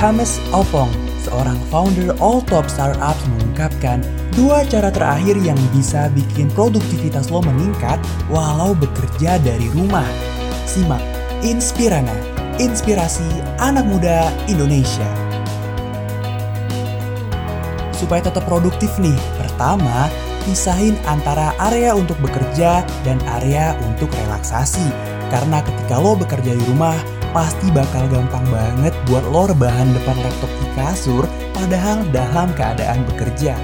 Hames Opong, seorang founder All Top Startups mengungkapkan dua cara terakhir yang bisa bikin produktivitas lo meningkat walau bekerja dari rumah. Simak Inspirana, inspirasi anak muda Indonesia. Supaya tetap produktif nih, pertama, pisahin antara area untuk bekerja dan area untuk relaksasi. Karena ketika lo bekerja di rumah, pasti bakal gampang banget buat lo rebahan depan laptop di kasur padahal dalam keadaan bekerja.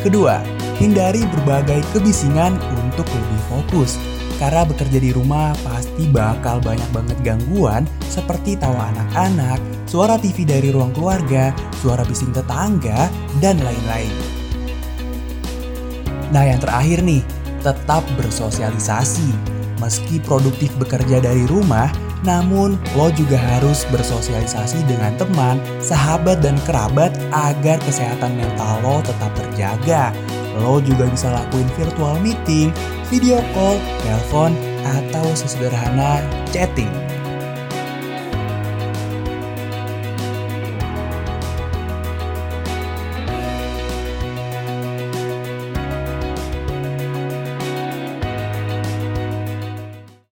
Kedua, hindari berbagai kebisingan untuk lebih fokus. Karena bekerja di rumah pasti bakal banyak banget gangguan seperti tawa anak-anak, suara TV dari ruang keluarga, suara bising tetangga, dan lain-lain. Nah yang terakhir nih, tetap bersosialisasi Meski produktif bekerja dari rumah, namun lo juga harus bersosialisasi dengan teman, sahabat, dan kerabat agar kesehatan mental lo tetap terjaga. Lo juga bisa lakuin virtual meeting, video call, telepon, atau sesederhana chatting.